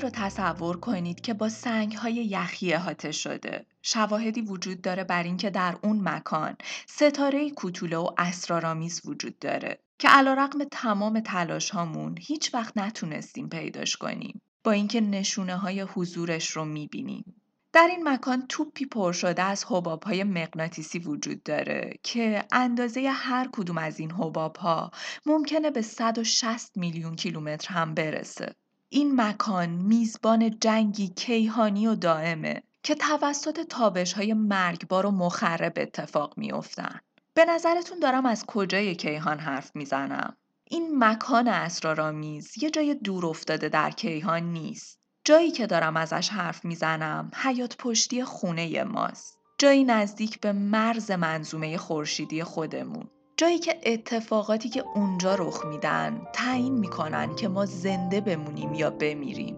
رو تصور کنید که با سنگهای یخی احاطه شده. شواهدی وجود داره بر اینکه در اون مکان ستاره کوتوله و اسرارآمیز وجود داره که علیرغم تمام تلاش هامون هیچ وقت نتونستیم پیداش کنیم. با اینکه نشونه های حضورش رو می‌بینیم. در این مکان توپی پر شده از حباب های مغناطیسی وجود داره که اندازه هر کدوم از این حباب ها ممکنه به 160 میلیون کیلومتر هم برسه. این مکان میزبان جنگی کیهانی و دائمه که توسط تابش های مرگبار و مخرب اتفاق میافتن. به نظرتون دارم از کجای کیهان حرف می‌زنم؟ این مکان اسرارآمیز یه جای دور افتاده در کیهان نیست. جایی که دارم ازش حرف می‌زنم حیات پشتی خونه ماست. جایی نزدیک به مرز منظومه خورشیدی خودمون. جایی که اتفاقاتی که اونجا رخ میدن تعیین می‌کنن که ما زنده بمونیم یا بمیریم.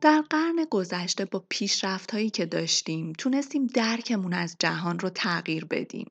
در قرن گذشته با پیشرفت هایی که داشتیم تونستیم درکمون از جهان رو تغییر بدیم.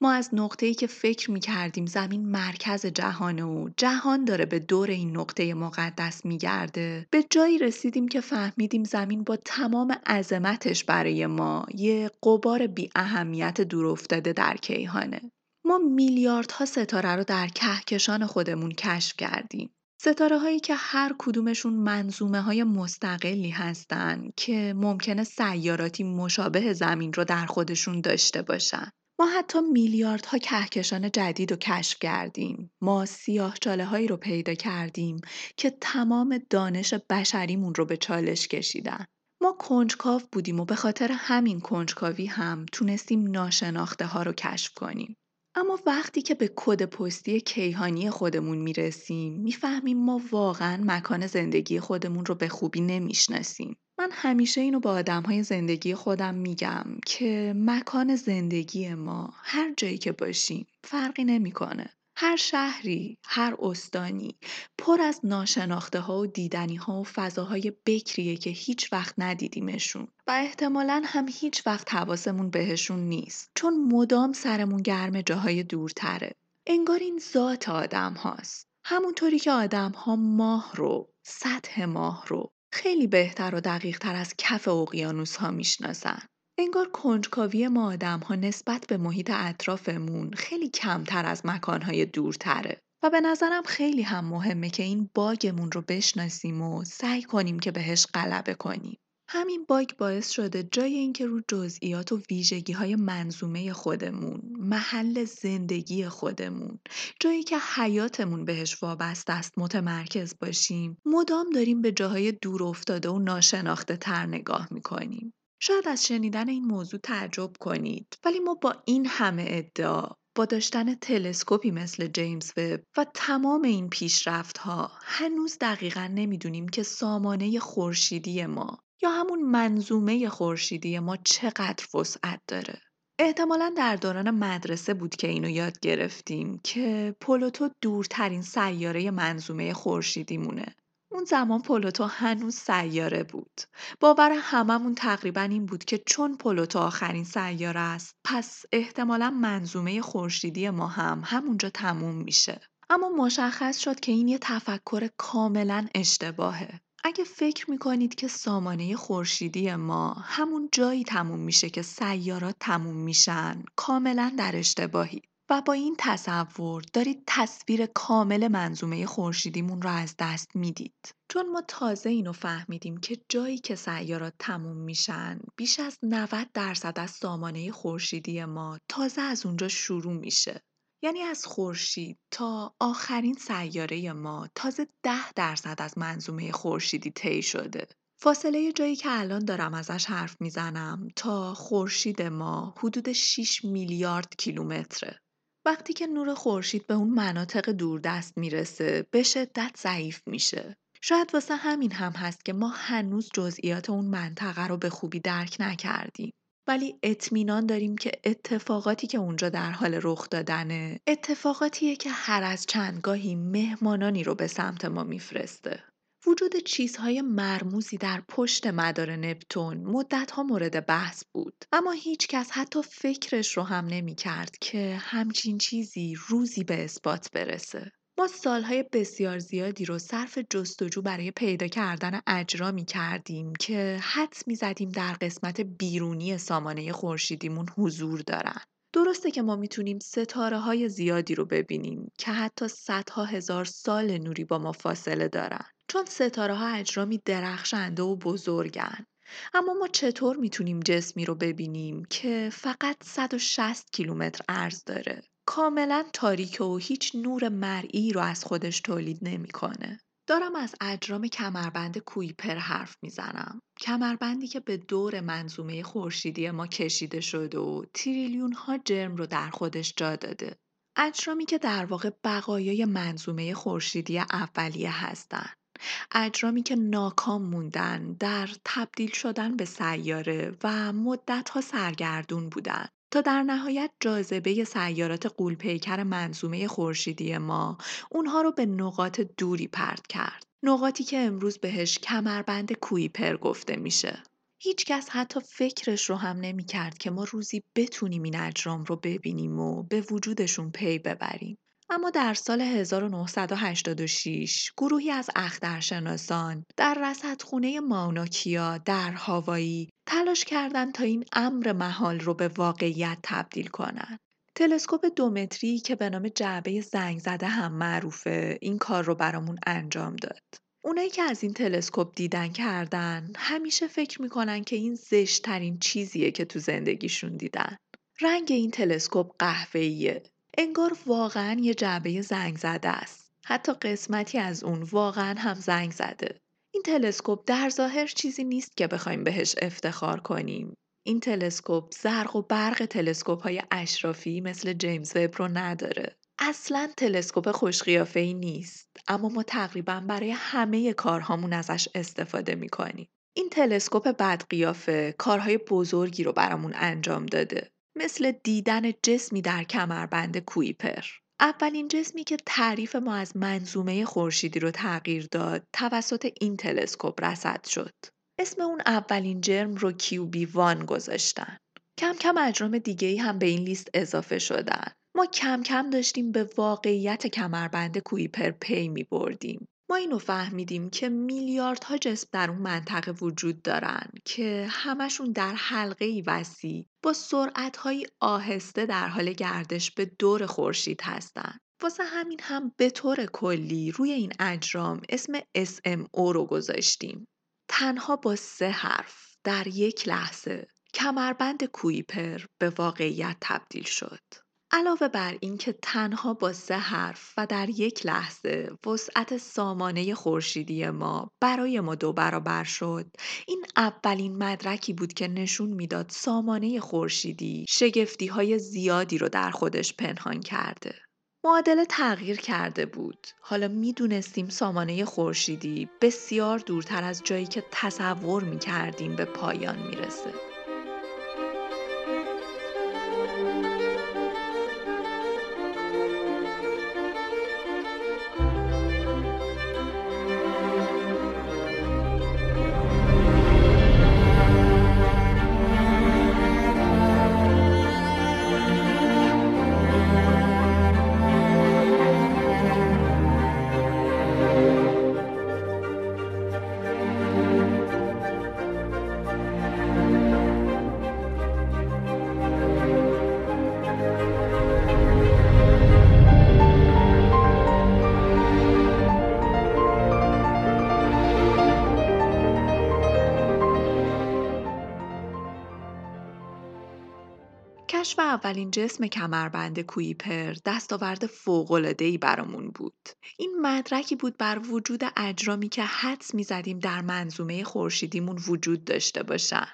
ما از نقطه‌ای که فکر می کردیم زمین مرکز جهانه و جهان داره به دور این نقطه مقدس میگرده به جایی رسیدیم که فهمیدیم زمین با تمام عظمتش برای ما یه قبار بی اهمیت دور افتاده در کیهانه. ما میلیاردها ستاره رو در کهکشان خودمون کشف کردیم. ستاره هایی که هر کدومشون منظومه های مستقلی هستن که ممکنه سیاراتی مشابه زمین رو در خودشون داشته باشن. ما حتی میلیاردها کهکشان جدید رو کشف کردیم. ما سیاه چاله هایی رو پیدا کردیم که تمام دانش بشریمون رو به چالش کشیدن. ما کنجکاو بودیم و به خاطر همین کنجکاوی هم تونستیم ناشناخته ها رو کشف کنیم. اما وقتی که به کد پستی کیهانی خودمون می‌رسیم می‌فهمیم ما واقعا مکان زندگی خودمون رو به خوبی نمی‌شناسیم. من همیشه اینو با آدم های زندگی خودم میگم که مکان زندگی ما هر جایی که باشیم فرقی نمی‌کنه. هر شهری، هر استانی پر از ناشناخته ها و دیدنی ها و فضاهای بکریه که هیچ وقت ندیدیمشون و احتمالا هم هیچ وقت حواسمون بهشون نیست چون مدام سرمون گرم جاهای دورتره. انگار این ذات آدم هاست. همونطوری که آدم ها ماه رو، سطح ماه رو خیلی بهتر و دقیق تر از کف اقیانوس ها می‌شناسن. انگار کنجکاوی ما آدم ها نسبت به محیط اطرافمون خیلی کمتر از مکانهای دورتره. و به نظرم خیلی هم مهمه که این باگمون رو بشناسیم و سعی کنیم که بهش غلبه کنیم. همین باگ باعث شده جای اینکه رو جزئیات و ویژگی های منظومه خودمون، محل زندگی خودمون، جایی که حیاتمون بهش وابسته است متمرکز باشیم، مدام داریم به جاهای دور افتاده و ناشناخته تر نگاه می‌کنیم. شاید از شنیدن این موضوع تعجب کنید ولی ما با این همه ادعا با داشتن تلسکوپی مثل جیمز وب و تمام این پیشرفت ها هنوز دقیقا نمی‌دونیم که سامانه خورشیدی ما یا همون منظومه خورشیدی ما چقدر وسعت داره. احتمالا در دوران مدرسه بود که اینو یاد گرفتیم که پلوتو دورترین سیاره منظومه خورشیدی مونه اون زمان پلوتو هنوز سیاره بود. باور هممون تقریبا این بود که چون پلوتو آخرین سیاره است پس احتمالا منظومه خورشیدی ما هم همونجا تموم میشه. اما مشخص شد که این یه تفکر کاملا اشتباهه. اگه فکر می‌کنید که سامانه خورشیدی ما همون جایی تموم میشه که سیارات تموم میشن کاملا در اشتباهید. و با این تصور دارید تصویر کامل منظومه خورشیدیمون رو از دست می‌دید. چون ما تازه اینو فهمیدیم که جایی که سیارات تموم میشن بیش از 90 درصد از سامانه خورشیدی ما تازه از اونجا شروع میشه. یعنی از خورشید تا آخرین سیاره ما تازه 10 درصد از منظومه خورشیدی طی شده. فاصله جایی که الان دارم ازش حرف می‌زنم تا خورشید ما حدود 6 میلیارد کیلومتره. وقتی که نور خورشید به اون مناطق دوردست می‌رسه به شدت ضعیف میشه. شاید واسه همین هم هست که ما هنوز جزئیات اون منطقه رو به خوبی درک نکردیم. ولی اطمینان داریم که اتفاقاتی که اونجا در حال رخ دادنه اتفاقاتیه که هر از چندگاهی مهمانانی رو به سمت ما میفرسته. وجود چیزهای مرموزی در پشت مدار نپتون مدتها مورد بحث بود اما هیچ کس حتی فکرش رو هم نمی کرد که همچین چیزی روزی به اثبات برسه. ما سالهای بسیار زیادی رو صرف جستجو برای پیدا کردن اجرا می کردیم که حدس می زدیم در قسمت بیرونی سامانه خورشیدیمون حضور دارن. درسته که ما می‌تونیم ستاره های زیادی رو ببینیم که حتی صدها هزار سال نوری با ما فاصله دارن. چون ستاره ها اجرامی درخشنده و بزرگن. اما ما چطور می‌تونیم جسمی رو ببینیم که فقط 160 کیلومتر عرض داره؟ کاملا تاریک و هیچ نور مرئی رو از خودش تولید نمی‌کنه. دارم از اجرام کمربند کویپر حرف می‌زنم. کمربندی که به دور منظومه خورشیدی ما کشیده شده و تریلیون ها جرم رو در خودش جا داده. اجرامی که در واقع بقایای منظومه خورشیدی اولیه هستند. اجرامی که ناکام موندن در تبدیل شدن به سیاره و مدتها سرگردون بودن تا در نهایت جاذبه سیارات قولپیکر منظومه خورشیدی ما اونها رو به نقاط دوری پرت کرد. نقاطی که امروز بهش کمربند کویپر گفته میشه. هیچ کس حتی فکرش رو هم نمی کرد که ما روزی بتونیم این اجرام رو ببینیم و به وجودشون پی ببریم. اما در سال 1986 گروهی از اخترشناسان در رصدخونه ماوناکیا در هاوایی تلاش کردند تا این امر محال رو به واقعیت تبدیل کنند. تلسکوپ دومتری که به نام جعبه زنگ زده هم معروفه این کار رو برامون انجام داد. اونایی که از این تلسکوپ دیدن کردن همیشه فکر می‌کنن که این زشترین چیزیه که تو زندگیشون دیدن. رنگ این تلسکوپ قهوه‌ایه انگار واقعا یه جعبه زنگ زده است. حتی قسمتی از اون واقعا هم زنگ زده. این تلسکوپ در ظاهر چیزی نیست که بخوایم بهش افتخار کنیم. این تلسکوپ زرق و برق تلسکوپ های اشرافی مثل جیمز وب رو نداره. اصلا تلسکوپ خوشقیافه ای نیست اما ما تقریبا برای همه کارهامون ازش استفاده می‌کنیم. این تلسکوپ بدقیافه کارهای بزرگی رو برامون انجام داده. مثل دیدن جسمی در کمربند کویپر. اولین جسمی که تعریف ما از منظومه خورشیدی رو تغییر داد توسط این تلسکوپ رصد شد. اسم اون اولین جرم رو کیوبی وان گذاشتن. کم کم اجرام دیگه هم به این لیست اضافه شدن. ما کم کم داشتیم به واقعیت کمربند کویپر پی می بردیم. ما اینو فهمیدیم که میلیاردها جسم در اون منطقه وجود دارن که همشون در حلقه وسیع با سرعتهایی آهسته در حال گردش به دور خورشید هستن. واسه همین هم به طور کلی روی این اجرام اسم SMO رو گذاشتیم. تنها با سه حرف در یک لحظه کمربند کویپر به واقعیت تبدیل شد. علاوه بر اینکه تنها با سه حرف و در یک لحظه وسعت سامانه خورشیدی ما برای ما دو برابر شد این اولین مدرکی بود که نشون می‌داد سامانه خورشیدی شگفتی های زیادی رو در خودش پنهان کرده. معادله تغییر کرده بود. حالا می‌دونستیم سامانه خورشیدی بسیار دورتر از جایی که تصور می‌کردیم به پایان می‌رسه. کشف اولین جسم کمربند کویپر دستاورد فوق‌العاده‌ای برامون بود. این مدرکی بود بر وجود اجرامی که حدس می‌زدیم در منظومه خورشیدیمون وجود داشته باشن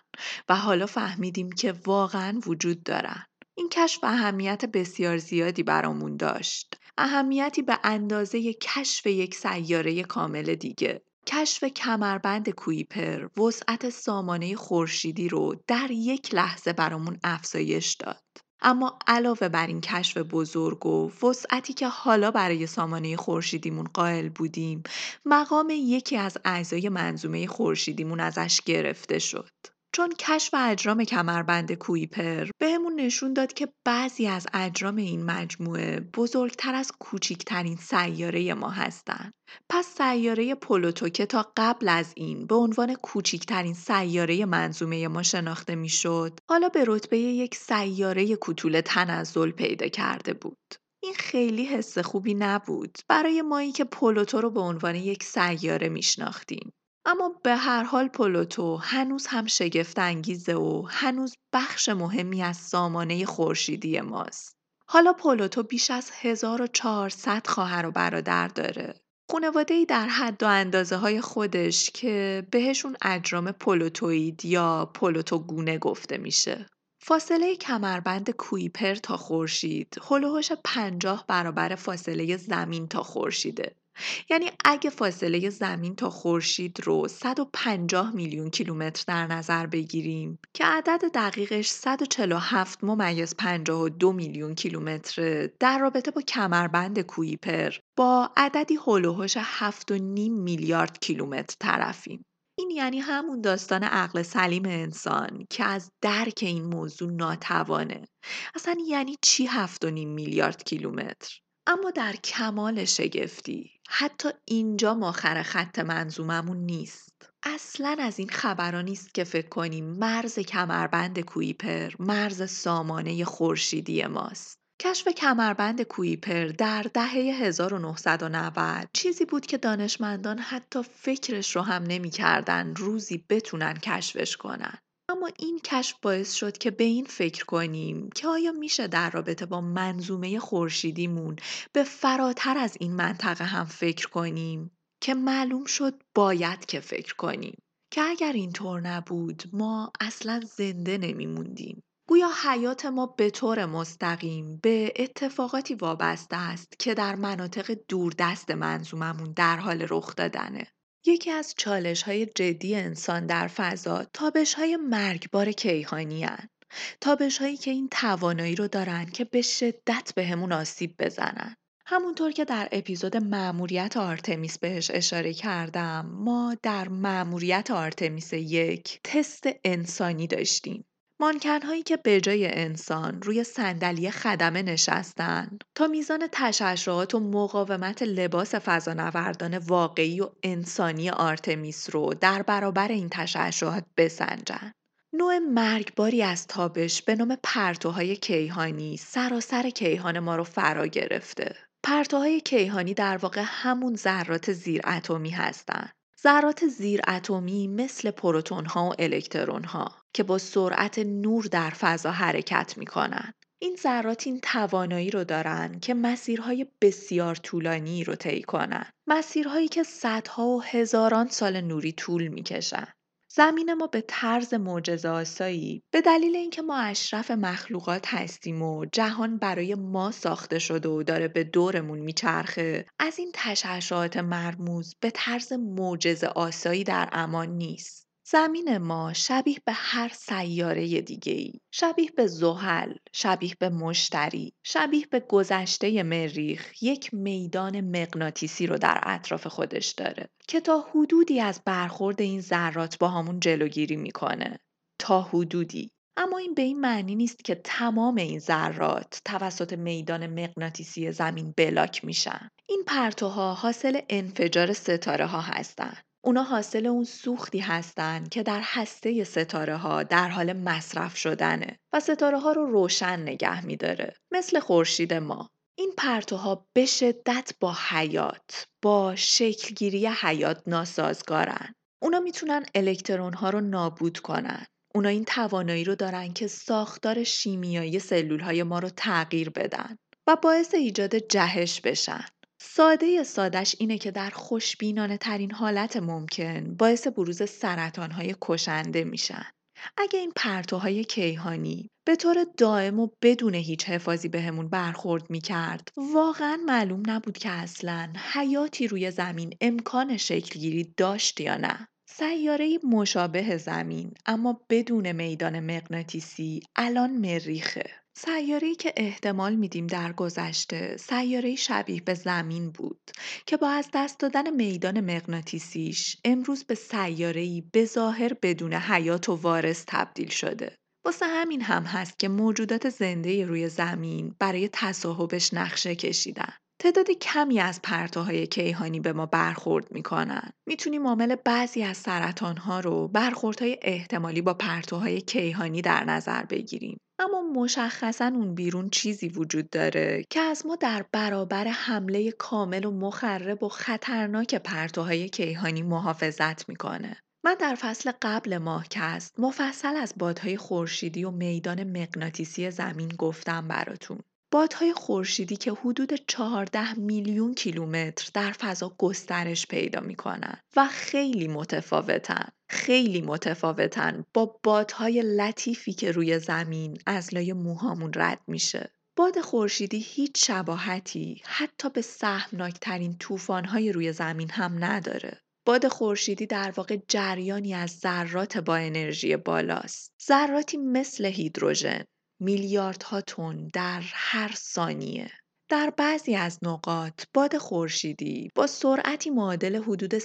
و حالا فهمیدیم که واقعا وجود دارن. این کشف اهمیت بسیار زیادی برامون داشت. اهمیتی به اندازه کشف یک سیاره کامل دیگه. کشف کمربند کویپر وسعت سامانه خورشیدی رو در یک لحظه برامون افزایش داد. اما علاوه بر این کشف بزرگ و وسعتی که حالا برای سامانه خورشیدیمون قائل بودیم مقام یکی از اعضای منظومه خورشیدیمون ازش گرفته شد چون کشف اجرام کمربند کویپر بهمون نشون داد که بعضی از اجرام این مجموعه بزرگتر از کوچکترین سیاره ما هستند. پس سیاره پلوتو که تا قبل از این به عنوان کوچکترین سیاره منظومه ما شناخته می‌شد، حالا به رتبه یک سیاره کوتوله تنزل پیدا کرده بود. این خیلی حس خوبی نبود برای مایی که پلوتو رو به عنوان یک سیاره میشناختیم. اما به هر حال پلوتو هنوز هم شگفت انگیزه و هنوز بخش مهمی از سامانه خورشیدی ماست. حالا پلوتو بیش از 1400 خواهر و برادر داره. خانواده ای در حد و اندازه های خودش که بهشون اجرام پلوتوید یا پلوتوگونه گفته میشه. فاصله کمربند کویپر تا خورشید هلوهاش 50 برابر فاصله زمین تا خورشیده یعنی اگه فاصله زمین تا خورشید رو 150 میلیون کیلومتر در نظر بگیریم که عدد دقیقش 147 ممیز 52 میلیون کیلومتر در رابطه با کمربند کویپر با عددی هلوهوش 7.5 میلیارد کیلومتر طرفیم. این یعنی همون داستان عقل سلیم انسان که از درک این موضوع ناتوانه. اصلا یعنی چی 7.5 میلیارد کیلومتر؟ اما در کمال شگفتی حتی اینجا ماخر خط منظوممون نیست اصلا از این خبران نیست که فکر کنیم مرز کمربند کویپر مرز سامانه خورشیدی ماست کشف کمربند کویپر در دهه 1990 چیزی بود که دانشمندان حتی فکرش رو هم نمی‌کردن روزی بتونن کشفش کنن. اما این کشف باعث شد که به این فکر کنیم که آیا میشه در رابطه با منظومه خورشیدیمون به فراتر از این منطقه هم فکر کنیم؟ که معلوم شد باید که فکر کنیم. که اگر اینطور نبود ما اصلا زنده نمیموندیم. گویا حیات ما به طور مستقیم به اتفاقاتی وابسته است که در مناطق دوردست منظوممون در حال رخ دادنه. یکی از های جدی انسان در فضا های مرگبار کیهانی تابش هایی که این توانایی رو دارن که به شدت بهمون آسیب بزنن. همونطور که در اپیزود مأموریت آرتمیس بهش اشاره کردم ما در مأموریت آرتمیس یک تست انسانی داشتیم مانکنهایی که به جای انسان روی صندلی خدمه نشستن تا میزان تشعشعات و مقاومت لباس فضانوردان واقعی و انسانی آرتمیس رو در برابر این تشعشعات بسنجن. نوع مرگباری از تابش به نام پرتوهای کیهانی سراسر کیهان ما رو فرا گرفته. پرتوهای کیهانی در واقع همون ذرات زیر اتمی هستند. ذرات زیر اتمی مثل پروتون ها و الکترون ها که با سرعت نور در فضا حرکت می کنن. این ذرات این توانایی رو دارن که مسیرهای بسیار طولانی رو طی کنن. مسیرهایی که صدها و هزاران سال نوری طول می‌کشن. زمین ما به طرز معجزه آسایی به دلیل اینکه ما اشرف مخلوقات هستیم و جهان برای ما ساخته شده و داره به دورمون میچرخه از این تشعشعات مرموز به طرز معجزه آسایی در امان نیست زمین ما شبیه به هر سیاره دیگه ای. شبیه به زحل، شبیه به مشتری، شبیه به گذشته مریخ یک میدان مغناطیسی رو در اطراف خودش داره که تا حدودی از برخورد این ذرات با همون جلوگیری می‌کنه. تا حدودی. اما این به این معنی نیست که تمام این ذرات توسط میدان مغناطیسی زمین بلاک میشن. این پرتوها حاصل انفجار ستاره ها هستند. اونا حاصل اون سوختی هستن که در هسته ستاره ها در حال مصرف شدنه و ستاره ها رو روشن نگه میداره مثل خورشید ما. این پرتوها به شدت با حیات با شکلگیری حیات ناسازگارن اونا می‌تونن الکترون ها رو نابود کنن. اونا این توانایی رو دارن که ساختار شیمیایی سلول های ما رو تغییر بدن و باعث ایجاد جهش بشن. ساده سادش اینه که در خوشبینانه ترین حالت ممکن باعث بروز سرطان های کشنده میشن. اگه این پرتوهای کیهانی به طور دائم و بدون هیچ حفاظی بهمون برخورد می‌کرد واقعا معلوم نبود که اصلا حیاتی روی زمین امکان شکلگیری داشت یا نه. سیاره مشابه زمین اما بدون میدان مغناطیسی الان مریخه سیاره‌ای که احتمال میدیم در گذشته سیاره‌ای شبیه به زمین بود که با از دست دادن میدان مغناطیسیش امروز به سیاره‌ای به ظاهر بدون حیات و وارث تبدیل شده. واسه همین هم هست که موجودات زنده روی زمین برای تصاحبش نقشه کشیدن. تعداد کمی از پرتوهای کیهانی به ما برخورد می‌کنن. می‌تونیم عامل بعضی از سرطانها رو برخوردهای احتمالی با پرتوهای کیهانی در نظر بگیریم. اما مشخصا اون بیرون چیزی وجود داره که از ما در برابر حمله کامل و مخرب و خطرناک پرتوهای کیهانی محافظت می‌کنه. من در فصل قبل ماهکست مفصل از بادهای خورشیدی و میدان مغناطیسی زمین گفتم براتون. بادهای خورشیدی که حدود 14 میلیون کیلومتر در فضا گسترش پیدا می‌کنن و خیلی متفاوتن. خیلی متفاوتن با بادهای لطیفی که روی زمین از لای موهامون رد میشه. باد خورشیدی هیچ شباهتی حتی به سهمناکترین طوفان‌های روی زمین هم نداره. باد خورشیدی در واقع جریانی از ذرات با انرژی بالاست. ذراتی مثل هیدروژن، میلیاردها تن در هر ثانیه. در بعضی از نقاط باد خورشیدی با سرعتی معادل حدود 3.2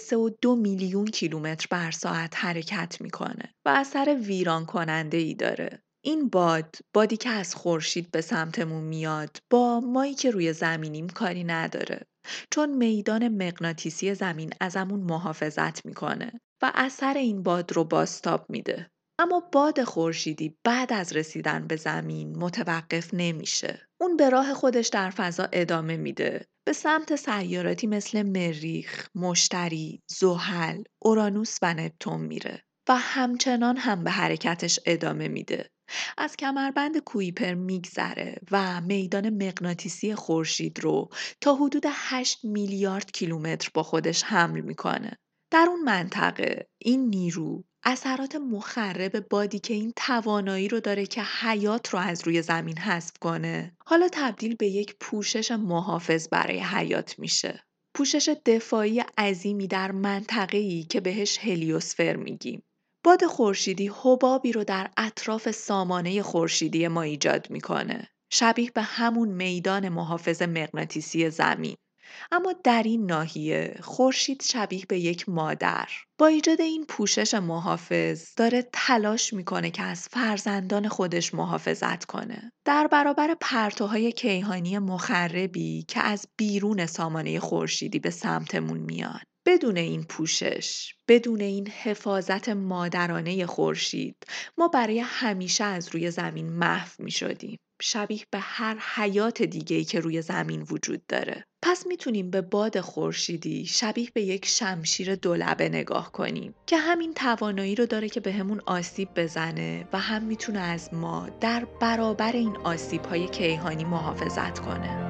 میلیون کیلومتر بر ساعت حرکت می‌کنه و اثر ویران کننده ای داره. این باد بادی که از خورشید به سمتمون میاد با مایی که روی زمینیم کاری نداره چون میدان مغناطیسی زمین ازمون محافظت می‌کنه و اثر این باد رو باستاب میده اما باد خورشیدی بعد از رسیدن به زمین متوقف نمیشه. اون به راه خودش در فضا ادامه میده. به سمت سیاراتی مثل مریخ، مشتری، زحل، اورانوس و نپتون میره و همچنان هم به حرکتش ادامه میده. از کمربند کویپر میگذره و میدان مغناطیسی خورشید رو تا حدود 8 میلیارد کیلومتر با خودش حمل می‌کنه. در اون منطقه این نیرو اثرات مخرب بادی که این توانایی رو داره که حیات رو از روی زمین حذف کنه حالا تبدیل به یک پوشش محافظ برای حیات میشه. پوشش دفاعی عظیمی در منطقه‌ای که بهش هلیوسفر میگیم. باد خورشیدی حبابی رو در اطراف سامانه خورشیدی ما ایجاد می‌کنه. شبیه به همون میدان محافظ مغناطیسی زمین. اما در این ناحیه خورشید شبیه به یک مادر با ایجاد این پوشش محافظ داره تلاش می‌کنه که از فرزندان خودش محافظت کنه در برابر پرتوهای کیهانی مخربی که از بیرون سامانه خورشیدی به سمتمون میان بدون این پوشش، بدون این حفاظت مادرانه خورشید، ما برای همیشه از روی زمین محو می شدیم. شبیه به هر حیات دیگه‌ای که روی زمین وجود داره. پس می‌تونیم به باد خورشیدی شبیه به یک شمشیر دولبه نگاه کنیم که همین توانایی رو داره که بهمون به آسیب بزنه و هم می‌تونه از ما در برابر این آسیب های کیهانی محافظت کنه.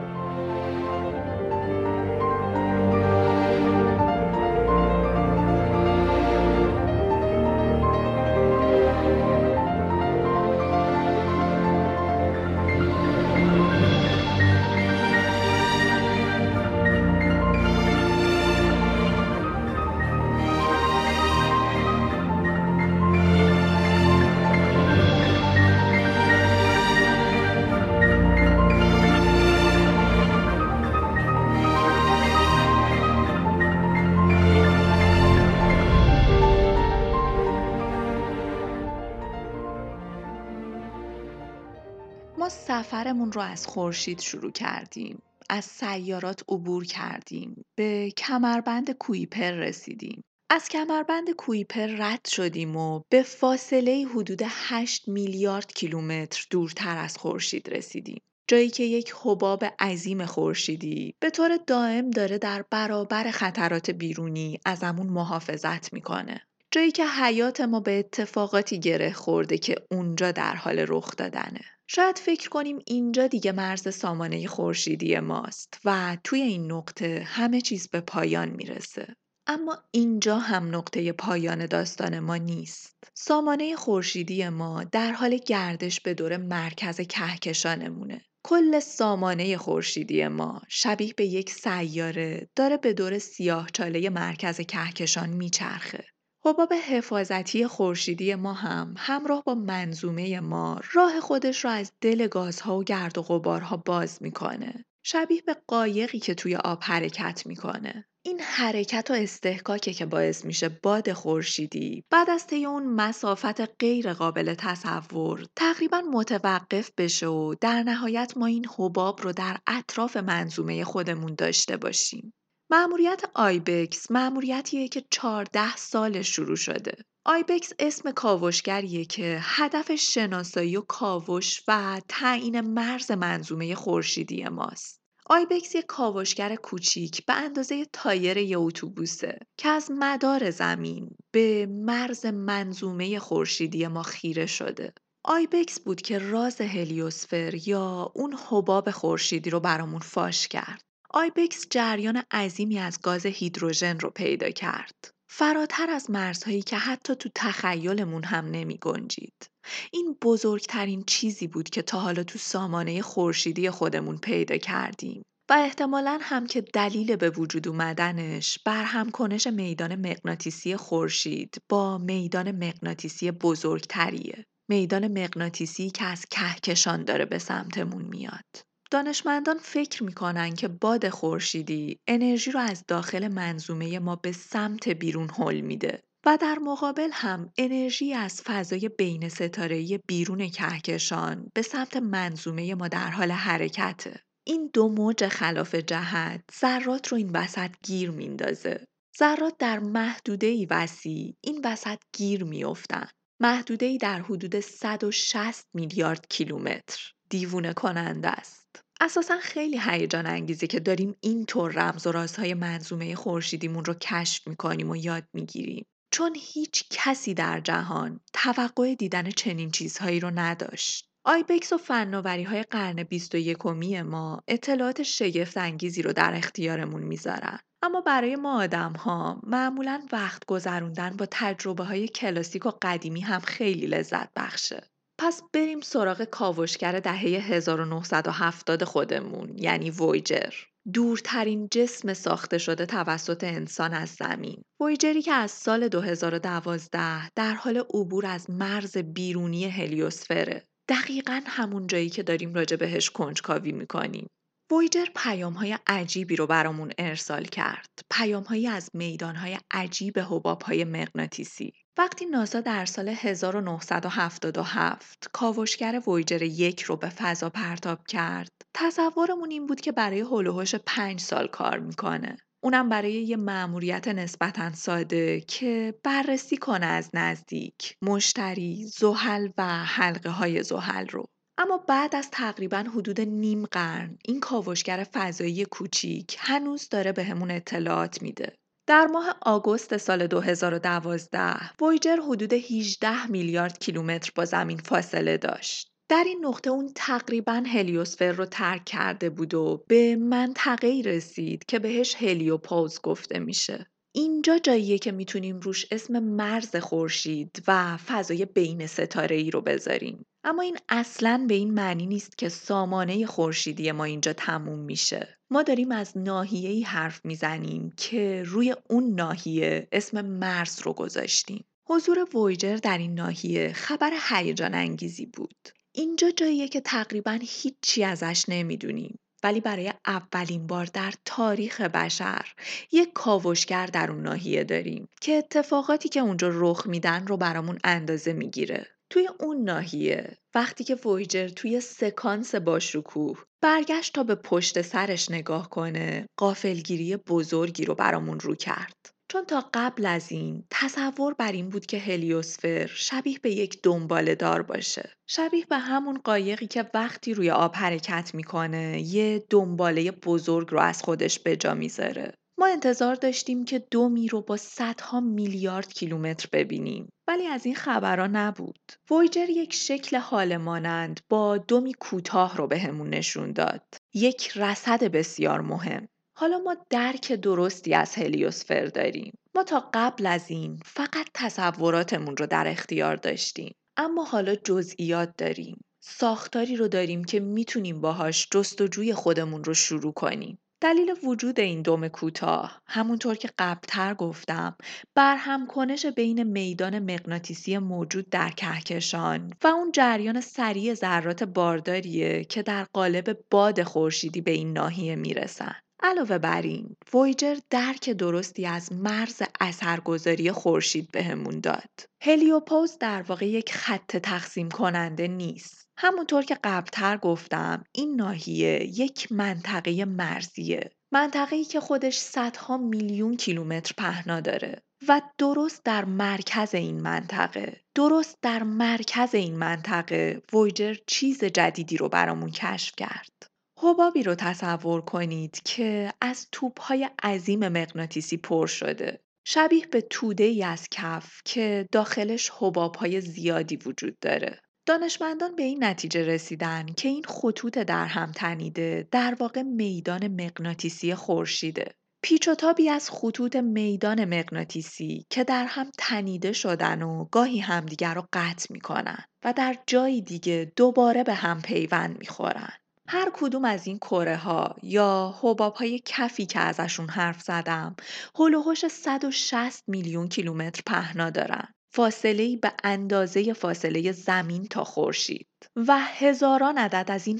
رو از خورشید شروع کردیم. از سیارات عبور کردیم. به کمربند کویپر رسیدیم. از کمربند کویپر رد شدیم و به فاصله حدود 8 میلیارد کیلومتر دورتر از خورشید رسیدیم. جایی که یک حباب عظیم خورشیدی به طور دائم داره در برابر خطرات بیرونی ازمون محافظت می‌کنه. جایی که حیات ما به اتفاقاتی گره خورده که اونجا در حال رخ دادنه. شاید فکر کنیم اینجا دیگه مرز سامانه خورشیدی ماست و توی این نقطه همه چیز به پایان می‌رسه. اما اینجا هم نقطه پایان داستان ما نیست. سامانه خورشیدی ما در حال گردش به دور مرکز کهکشانمونه. کل سامانه خورشیدی ما شبیه به یک سیاره داره به دور سیاه چاله مرکز کهکشان میچرخه. حباب حفاظتی خورشیدی ما هم همراه با منظومه ما راه خودش را از دل گازها و گرد و غبارها باز می‌کنه. شبیه به قایقی که توی آب حرکت می‌کنه. این حرکت و استحکاکه که باعث میشه باد خورشیدی بعد از طی اون مسافت غیر قابل تصور تقریبا متوقف بشه و در نهایت ما این حباب رو در اطراف منظومه خودمون داشته باشیم. مأموریت آیبکس مأموریتیه که 14 سال شروع شده. آیبکس اسم کاوشگریه که هدف شناسایی و کاوش و تعیین مرز منظومه خورشیدی ماست. آیبکس یک کاوشگر کوچیک به اندازه تایر یه اتوبوسه که از مدار زمین به مرز منظومه خورشیدی ما خیره شده. آیبکس بود که راز هلیوسفر یا اون حباب خورشیدی رو برامون فاش کرد. آیبکس جریان عظیمی از گاز هیدروژن رو پیدا کرد. فراتر از مرزهایی که حتی تو تخیلمون هم نمی گنجید. این بزرگترین چیزی بود که تا حالا تو سامانه خورشیدی خودمون پیدا کردیم. و احتمالا هم که دلیل به وجود اومدنش برهم کنش میدان مغناطیسی خورشید با میدان مغناطیسی بزرگتریه. میدان مغناطیسی که از کهکشان داره به سمتمون میاد. دانشمندان فکر می‌کنن که باد خورشیدی انرژی رو از داخل منظومه ما به سمت بیرون هل میده و در مقابل هم انرژی از فضای بین ستاره بیرون کهکشان به سمت منظومه ما در حال حرکته. این دو موج خلاف جهت ذرات رو این وسط گیر میندازه. ذرات در محدوده ای وسیع این وسط گیر میافتن. محدوده ای در حدود 160 میلیارد کیلومتر. دیوونه کننده است. اساسا خیلی هیجان انگیزه که داریم اینطور رمز و رازهای منظومه خورشیدیمون رو کشف می‌کنیم و یاد می‌گیریم. چون هیچ کسی در جهان توقع دیدن چنین چیزهایی رو نداشت. آیبکس و فناوری های قرن 21 ما اطلاعات شگفت انگیزی رو در اختیارمون می‌ذارن. اما برای ما آدم ها معمولا وقت گذروندن با تجربه های کلاسیک و قدیمی هم خیلی لذت بخشه. پس بریم سراغ کاوشگر دهه 1970 خودمون یعنی وویجر. دورترین جسم ساخته شده توسط انسان از زمین. وویجری که از سال 2012 در حال عبور از مرز بیرونی هلیوسفره. دقیقا همون جایی که داریم راجع بهش کنجکاوی می‌کنیم. وویجر پیام های عجیبی رو برامون ارسال کرد. پیام هایی از میدان های عجیب حباب های مغناطیسی. وقتی ناسا در سال 1977 کاوشگر وویجر یک رو به فضا پرتاب کرد، تصورمون این بود که برای هلوهاش پنج سال کار می‌کنه. اونم برای یه مأموریت نسبتا ساده که بررسی کنه از نزدیک مشتری، زحل و حلقه های زحل رو. اما بعد از تقریبا حدود نیم قرن این کاوشگر فضایی کوچیک هنوز داره بهمون اطلاعات میده. در ماه آگوست سال 2012 وویجر حدود 18 میلیارد کیلومتر با زمین فاصله داشت. در این نقطه اون تقریبا هلیوسفر رو ترک کرده بود و به منطقه رسید که بهش هلیوپوز گفته میشه. اینجا جاییه که می‌تونیم روش اسم مرز خورشید و فضای بین ستاره ای رو بذاریم. اما این اصلا به این معنی نیست که سامانه خورشیدی ما اینجا تموم میشه. ما داریم از ای حرف می‌زنیم که روی اون ناحیه اسم مرز رو گذاشتیم. حضور وویجر در این ناحیه خبر هیجان انگیزی بود. اینجا جاییه که تقریبا هیچی ازش نمی‌دونیم. ولی برای اولین بار در تاریخ بشر یک کاوشگر در اون ناحیه داریم که اتفاقاتی که اونجا رخ میدن رو برامون اندازه می‌گیره. توی اون ناحیه وقتی که وویجر توی سکانس باشکوه برگشت تا به پشت سرش نگاه کنه قافلگیری بزرگی رو برامون رو کرد. چون تا قبل از این تصور بر این بود که هلیوسفر شبیه به یک دنباله دار باشه. شبیه به همون قایقی که وقتی روی آب حرکت می‌کنه یه دنباله بزرگ رو از خودش به جا می‌ذاره. ما انتظار داشتیم که دومی رو با صدها میلیارد کیلومتر ببینیم ولی از این خبرها نبود. وویجر یک شکل حال مانند با دومی کوتاه رو بهمون به نشون داد. یک رصد بسیار مهم. حالا ما درک درستی از هلیوسفر داریم. ما تا قبل از این فقط تصوراتمون رو در اختیار داشتیم. اما حالا جزئیات داریم. ساختاری رو داریم که می‌تونیم باهاش جستجوی خودمون رو شروع کنیم. دلیل وجود این دم کوتاه همونطور که قبلتر گفتم برهم کنش بین میدان مغناطیسی موجود در کهکشان و اون جریان سریع ذرات بارداریه که در قالب باد خورشیدی به این ناحیه می‌رسن. علاوه بر این، وویجر درک درستی از مرز اثرگذاری خورشید بهمون داد. هلیوپوز در واقع یک خط تقسیم کننده نیست. همونطور که قبلتر گفتم این ناحیه یک منطقه مرزیه منطقه‌ای که خودش صدها میلیون کیلومتر پهنا داره و درست در مرکز این منطقه درست در مرکز این منطقه وویجر چیز جدیدی رو برامون کشف کرد حبابی رو تصور کنید که از توپهای عظیم مغناطیسی پر شده شبیه به توده ای از کف که داخلش حبابهای زیادی وجود داره دانشمندان به این نتیجه رسیدن که این خطوط در هم تنیده در واقع میدان مغناطیسی خورشیده. پیچ و تابی از خطوط میدان مغناطیسی که در هم تنیده شدن و گاهی همدیگر رو قطع می‌کنن و در جای دیگه دوباره به هم پیوند می‌خورن. هر کدوم از این کره ها یا حباب های کفی که ازشون حرف زدم هلوهوش 160 میلیون کیلومتر پهنا دارن فاصله به اندازه فاصله زمین تا خورشید و هزاران عدد از این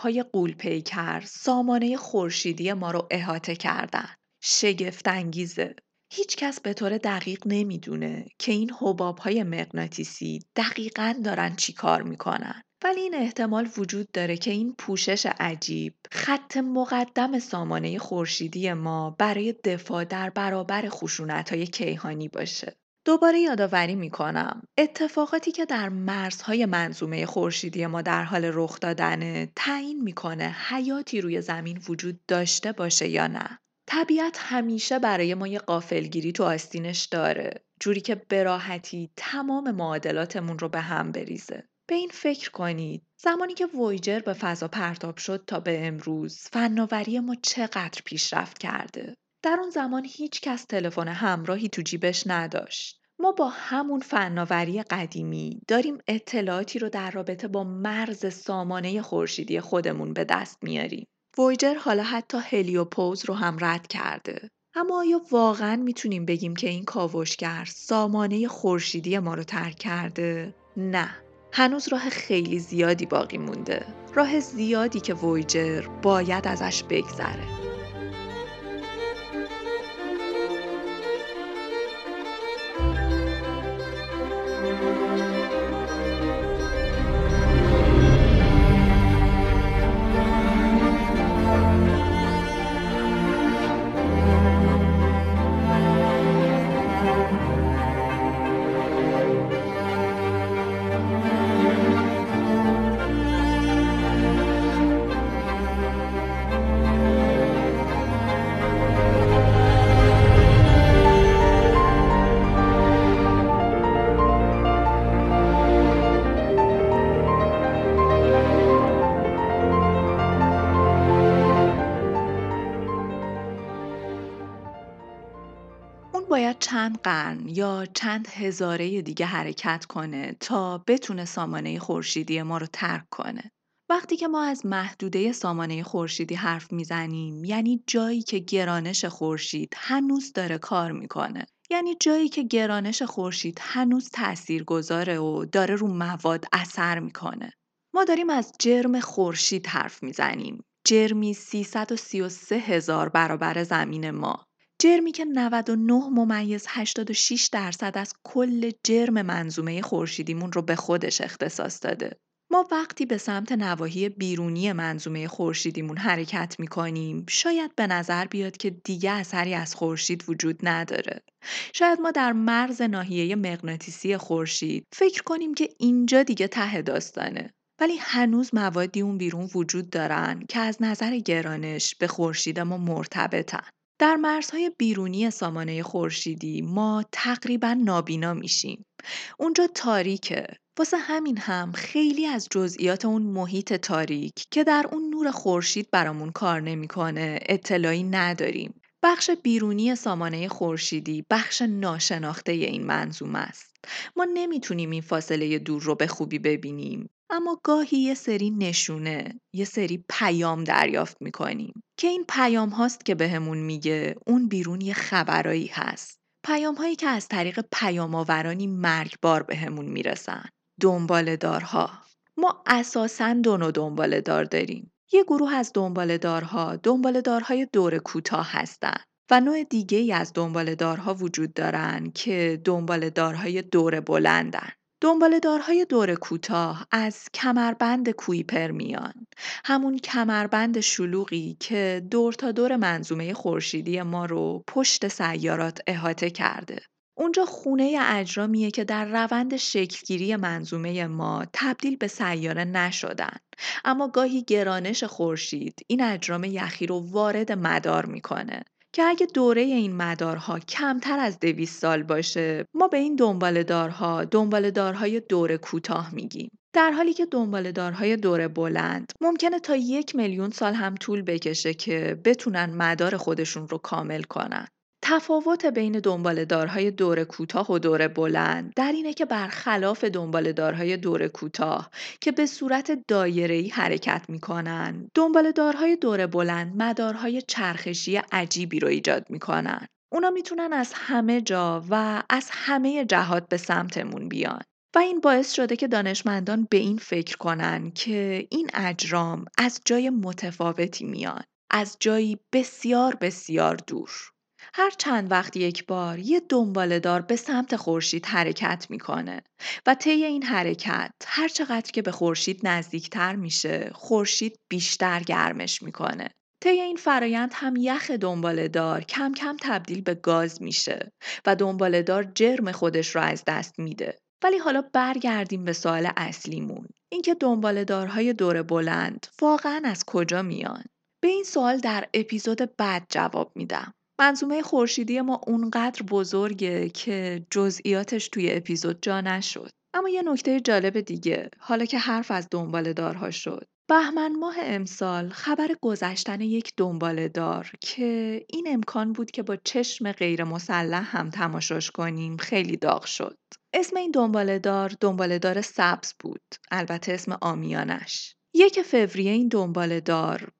های قول پیکر سامانه خورشیدی ما رو احاطه کردن. شگفت انگیزه. هیچ کس به طور دقیق نمی‌دونه که این های مغناطیسی دقیقا دارن چی کار می‌کنن. ولی این احتمال وجود داره که این پوشش عجیب خط مقدم سامانه خورشیدی ما برای دفاع در برابر خشونت های کیهانی باشه. دوباره یادآوری می‌کنم اتفاقاتی که در مرزهای منظومه خورشیدی ما در حال رخ دادنه تعیین می‌کنه حیاتی روی زمین وجود داشته باشه یا نه طبیعت همیشه برای ما یه قافلگیری تو آستینش داره جوری که براحتی تمام معادلاتمون رو به هم بریزه به این فکر کنید زمانی که وویجر به فضا پرتاب شد تا به امروز فناوری ما چقدر پیشرفت کرده در اون زمان هیچ کس تلفن همراهی تو جیبش نداشت. ما با همون فناوری قدیمی داریم اطلاعاتی رو در رابطه با مرز سامانه خورشیدی خودمون به دست میاریم. وویجر حالا حتی هلیوپوز رو هم رد کرده. اما آیا واقعا می‌تونیم بگیم که این کاوشگر سامانه خورشیدی ما رو ترک کرده؟ نه. هنوز راه خیلی زیادی باقی مونده. راه زیادی که وویجر باید ازش بگذره. چند قرن یا چند هزاره دیگه حرکت کنه تا بتونه سامانه خورشیدی ما رو ترک کنه. وقتی که ما از محدوده سامانه خورشیدی حرف می‌زنیم یعنی جایی که گرانش خورشید هنوز داره کار می‌کنه. یعنی جایی که گرانش خورشید هنوز تأثیر گذاره و داره رو مواد اثر می‌کنه. ما داریم از جرم خورشید حرف می‌زنیم. جرمی 333 هزار برابر زمین ما. جرمی که 99 ممیز 86 درصد از کل جرم منظومه خورشیدیمون رو به خودش اختصاص داده. ما وقتی به سمت نواحی بیرونی منظومه خورشیدیمون حرکت می‌کنیم شاید به نظر بیاد که دیگه اثری از خورشید وجود نداره. شاید ما در مرز ناحیه مغناطیسی خورشید فکر کنیم که اینجا دیگه ته داستانه. ولی هنوز موادی اون بیرون وجود دارن که از نظر گرانش به خورشید ما مرتبطن. در مرزهای بیرونی سامانه خورشیدی ما تقریبا نابینا میشیم. اونجا تاریکه. واسه همین هم خیلی از جزئیات اون محیط تاریک که در اون نور خورشید برامون کار نمی‌کنه اطلاعی نداریم. بخش بیرونی سامانه خورشیدی بخش ناشناخته این منظوم است. ما نمی‌تونیم این فاصله دور رو به خوبی ببینیم اما گاهی یه سری نشونه، یه سری پیام دریافت می‌کنیم که این پیام هاست که بهمون میگه اون بیرون یه خبرایی هست. پیام هایی که از طریق پیام آورانی مرگبار بهمون می‌رسن. دنبال دارها. ما اساساً دو نوع دنبال دار داریم. یه گروه از دنبال دارها دنبال دارهای دور کوتاه هستن. و نوع دیگه ای از دنبال دارها وجود دارن که دنبال دارهای دور بلندن. دنبال دارهای دور کوتاه از کمربند کویپر میان. همون کمربند شلوغی که دور تا دور منظومه خورشیدی ما رو پشت سیارات احاطه کرده. اونجا خونه اجرامیه که در روند شکلگیری منظومه ما تبدیل به سیاره نشدن اما گاهی گرانش خورشید این اجرام یخی رو وارد مدار می‌کنه که اگه دوره این مدارها کمتر از دویست سال باشه ما به این دنبالدارها دنبالدارهای دور کوتاه میگیم. در حالی که دنبالدارهای دور بلند ممکنه تا یک میلیون سال هم طول بکشه که بتونن مدار خودشون رو کامل کنن. تفاوت بین دنبالدارهای دور کوتاه و دور بلند در اینه که برخلاف دنبالدارهای دور کوتاه که به صورت دایره‌ای حرکت می‌کنن. دنبالدارهای دور بلند مدارهای چرخشی عجیبی رو ایجاد می‌کنن. اونا می‌تونن از همه جا و از همه جهات به سمتمون بیان. و این باعث شده که دانشمندان به این فکر کنن که این اجرام از جای متفاوتی میان از جایی بسیار بسیار دور. هر چند وقت یک بار یه دار به سمت خورشید حرکت می‌کنه و طی این حرکت هر چقدر که به خورشید نزدیکتر میشه خورشید بیشتر گرمش می‌کنه. طی این فرایند هم یخ دار کم کم تبدیل به گاز میشه و دار جرم خودش رو از دست میده. ولی حالا برگردیم به سوال اصلیمون. اینکه دارهای دور بلند واقعا از کجا میان؟ به این سوال در اپیزود بعد جواب میدم. منظومه خورشیدی ما اونقدر بزرگه که جزئیاتش توی اپیزود جا نشد. اما یه نکته جالب دیگه حالا که حرف از دنبال دارها شد بهمن ماه امسال خبر گذشتن یک دنبال دار که این امکان بود که با چشم غیر مسلح هم تماشاش کنیم خیلی داغ شد. اسم این دنبال دار دنبال دار سبز بود. البته اسم آمیانش. یک فوریه این دنبال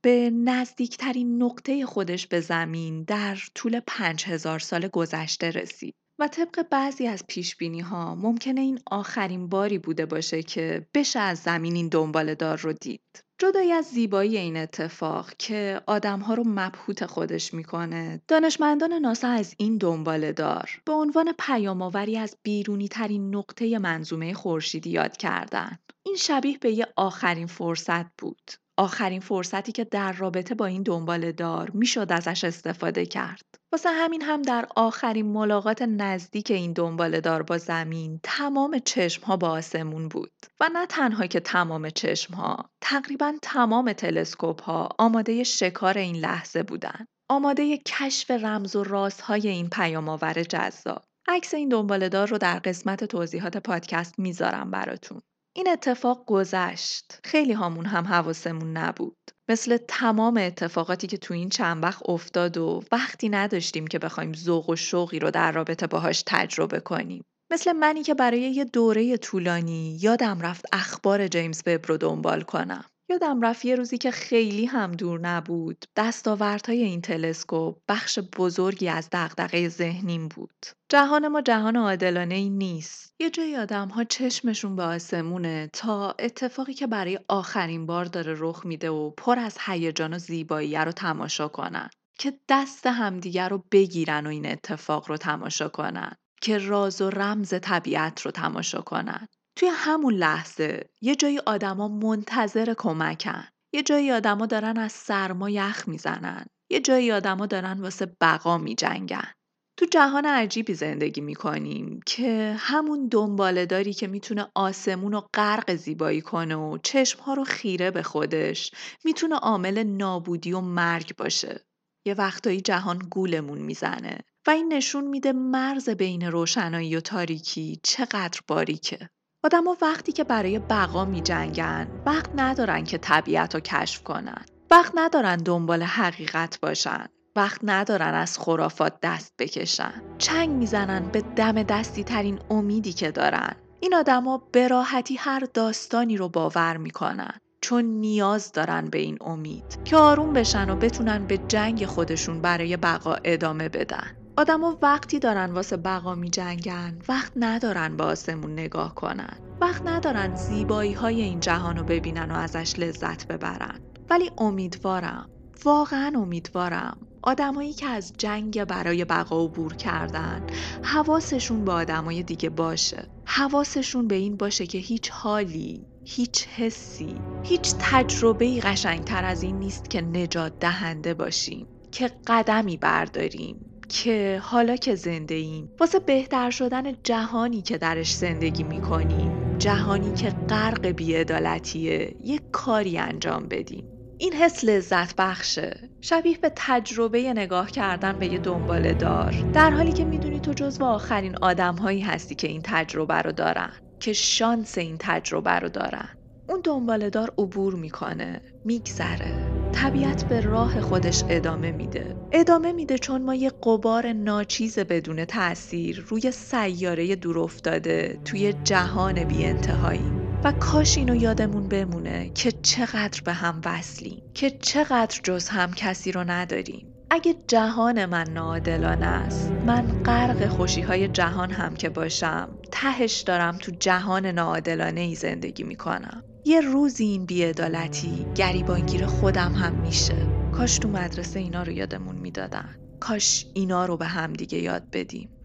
به نزدیکترین نقطه خودش به زمین در طول پنج هزار سال گذشته رسید و طبق بعضی از پیش بینی ها ممکنه این آخرین باری بوده باشه که بشه از زمین این دنبال دار رو دید. جدای از زیبایی این اتفاق که آدمها رو مبهوت خودش می‌کنه. دانشمندان ناسا از این دنبال دار. به عنوان پیامآوری از بیرونی ترین نقطه منظومه خورشیدی یاد کردن. این شبیه به یه آخرین فرصت بود. آخرین فرصتی که در رابطه با این دنبال دار می‌شد ازش استفاده کرد. واسه همین هم در آخرین ملاقات نزدیک این دنبال دار با زمین تمام چشم ها با آسمون بود و نه تنها که تمام چشم ها تقریبا تمام تلسکوپ ها آماده شکار این لحظه بودن. آماده کشف رمز و رازهای این پیام آور جذاب. عکس این دنبالدار رو در قسمت توضیحات پادکست می‌ذارم براتون. این اتفاق گذشت. خیلی هامون هم حواسمون نبود. مثل تمام اتفاقاتی که تو این چند وقت افتاد و وقتی نداشتیم که بخوایم ذوق و شوقی رو در رابطه باهاش تجربه کنیم. مثل منی که برای یه دوره طولانی یادم رفت اخبار جیمز وب رو دنبال کنم. یادم رفت یه روزی که خیلی هم دور نبود. دستاوردهای این تلسکوپ بخش بزرگی از دغدغه ذهنیم بود. جهان ما جهان عادلانه ای نیست. یه جایی آدم ها چشمشون به آسمونه تا اتفاقی که برای آخرین بار داره رخ میده و پر از هیجان و زیبایی رو تماشا کنن. که دست همدیگر رو بگیرن و این اتفاق رو تماشا کنن. که راز و رمز طبیعت رو تماشا کنن. توی همون لحظه یه جایی آدما منتظر کمکن. یه جایی آدما دارن از سرما یخ می‌زنن. یه جایی آدما دارن واسه بقا میجنگن. تو جهان عجیبی زندگی می‌کنیم که همون دنباله داری که می‌تونه آسمون رو غرق زیبایی کنه و چشمها رو خیره به خودش می‌تونه عامل نابودی و مرگ باشه. یه وقتایی جهان گولمون می‌زنه و این نشون میده مرز بین روشنایی و تاریکی چقدر باریکه. آدما وقتی که برای بقا می جنگن وقت ندارن که طبیعت رو کشف کنن. وقت ندارن دنبال حقیقت باشن. وقت ندارن از خرافات دست بکشن. چنگ می‌زنن به دم دستی ترین امیدی که دارن. این آدما به راحتی هر داستانی رو باور می‌کنن. چون نیاز دارن به این امید که آروم بشن و بتونن به جنگ خودشون برای بقا ادامه بدن. آدما وقتی دارن واسه بقا می جنگن وقت ندارن با آسمون نگاه کنن. وقت ندارن زیبایی های این جهان رو ببینن و ازش لذت ببرن. ولی امیدوارم واقعا امیدوارم آدمایی که از جنگ برای بقا عبور کردن حواسشون به آدمای دیگه باشه. حواسشون به این باشه که هیچ حالی هیچ حسی هیچ تجربه قشنگتر از این نیست که نجات دهنده باشیم که قدمی برداریم. که حالا که زنده ایم واسه بهتر شدن جهانی که درش زندگی می‌کنیم جهانی که غرق بیعدالتیه یک کاری انجام بدیم. این حس لذت بخشه. شبیه به تجربه نگاه کردن به یه دنباله دار. در حالی که می‌دونی تو جزو آخرین آدم هایی هستی که این تجربه رو دارن که شانس این تجربه رو دارن. اون دنباله دار عبور می‌کنه میگذره. طبیعت به راه خودش ادامه میده. ادامه میده چون ما یه قبار ناچیز بدون تاثیر روی سیاره دور افتاده توی جهان بی انتهایی و کاش اینو یادمون بمونه که چقدر به هم وصلیم که چقدر جز هم کسی رو نداریم. اگه جهان من ناعادلانه است من غرق خوشی های جهان هم که باشم تهش دارم تو جهان ناعادلانه ای زندگی می‌کنم. یه روزی این بیعدالتی گریبانگیر خودم هم میشه. کاش تو مدرسه اینا رو یادمون می‌دادن. کاش اینا رو به هم دیگه یاد بدیم.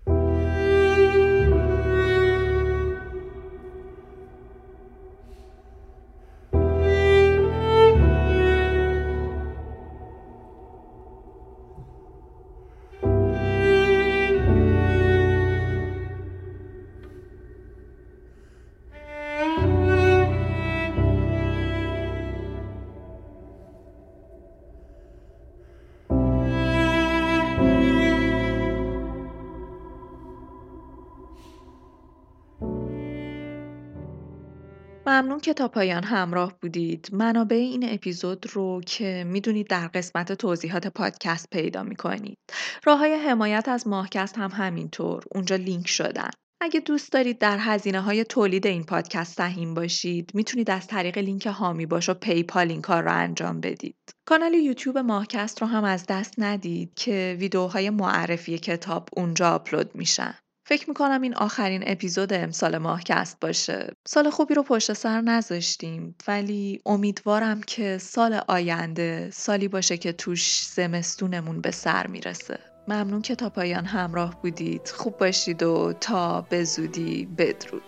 ممنون که تا پایان همراه بودید. منابع این اپیزود رو که می‌دونید در قسمت توضیحات پادکست پیدا می‌کنید. راه های حمایت از ماهکست هم همینطور. اونجا لینک شدن. اگه دوست دارید در هزینه های تولید این پادکست سهیم باشید می‌تونید از طریق لینک هامی باش و پیپال این کار رو انجام بدید. کانال یوتیوب ماهکست رو هم از دست ندید که ویدیوهای معرفی کتاب اونجا آپلود میشن. فکر می‌کنم این آخرین اپیزود امسال ماهکست باشه. سال خوبی رو پشت سر نذاشتیم ولی امیدوارم که سال آینده سالی باشه که توش زمستونمون به سر می‌رسه. ممنون که تا پایان همراه بودید. خوب باشید و تا به زودی بدرود.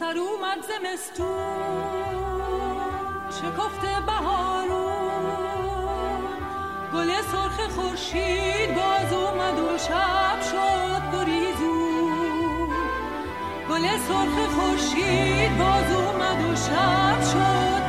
سر اومد زمستون شکفته بهارون گل سرخ خورشید باز اومد و شب شد گریزون گل سرخ خورشید باز اومد و شب شد.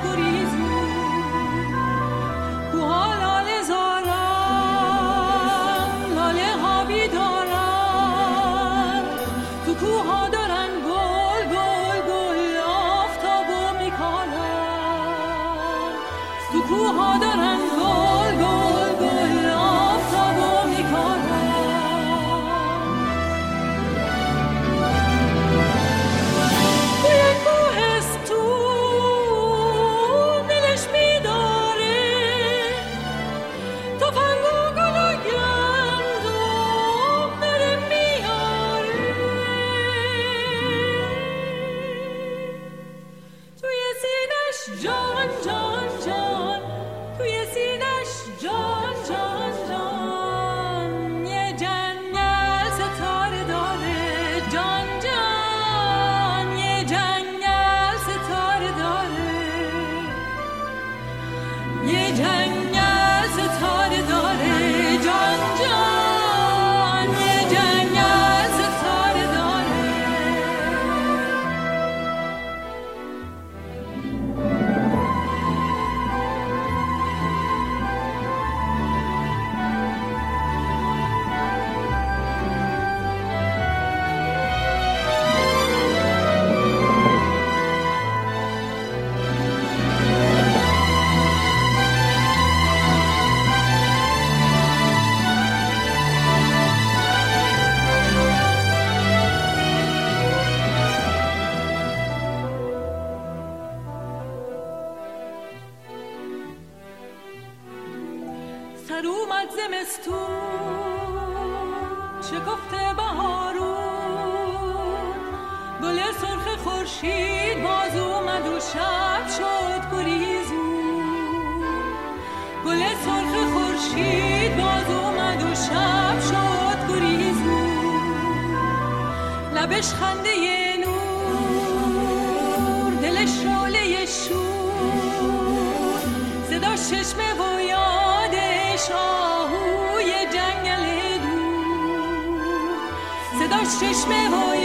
صداش چشمه و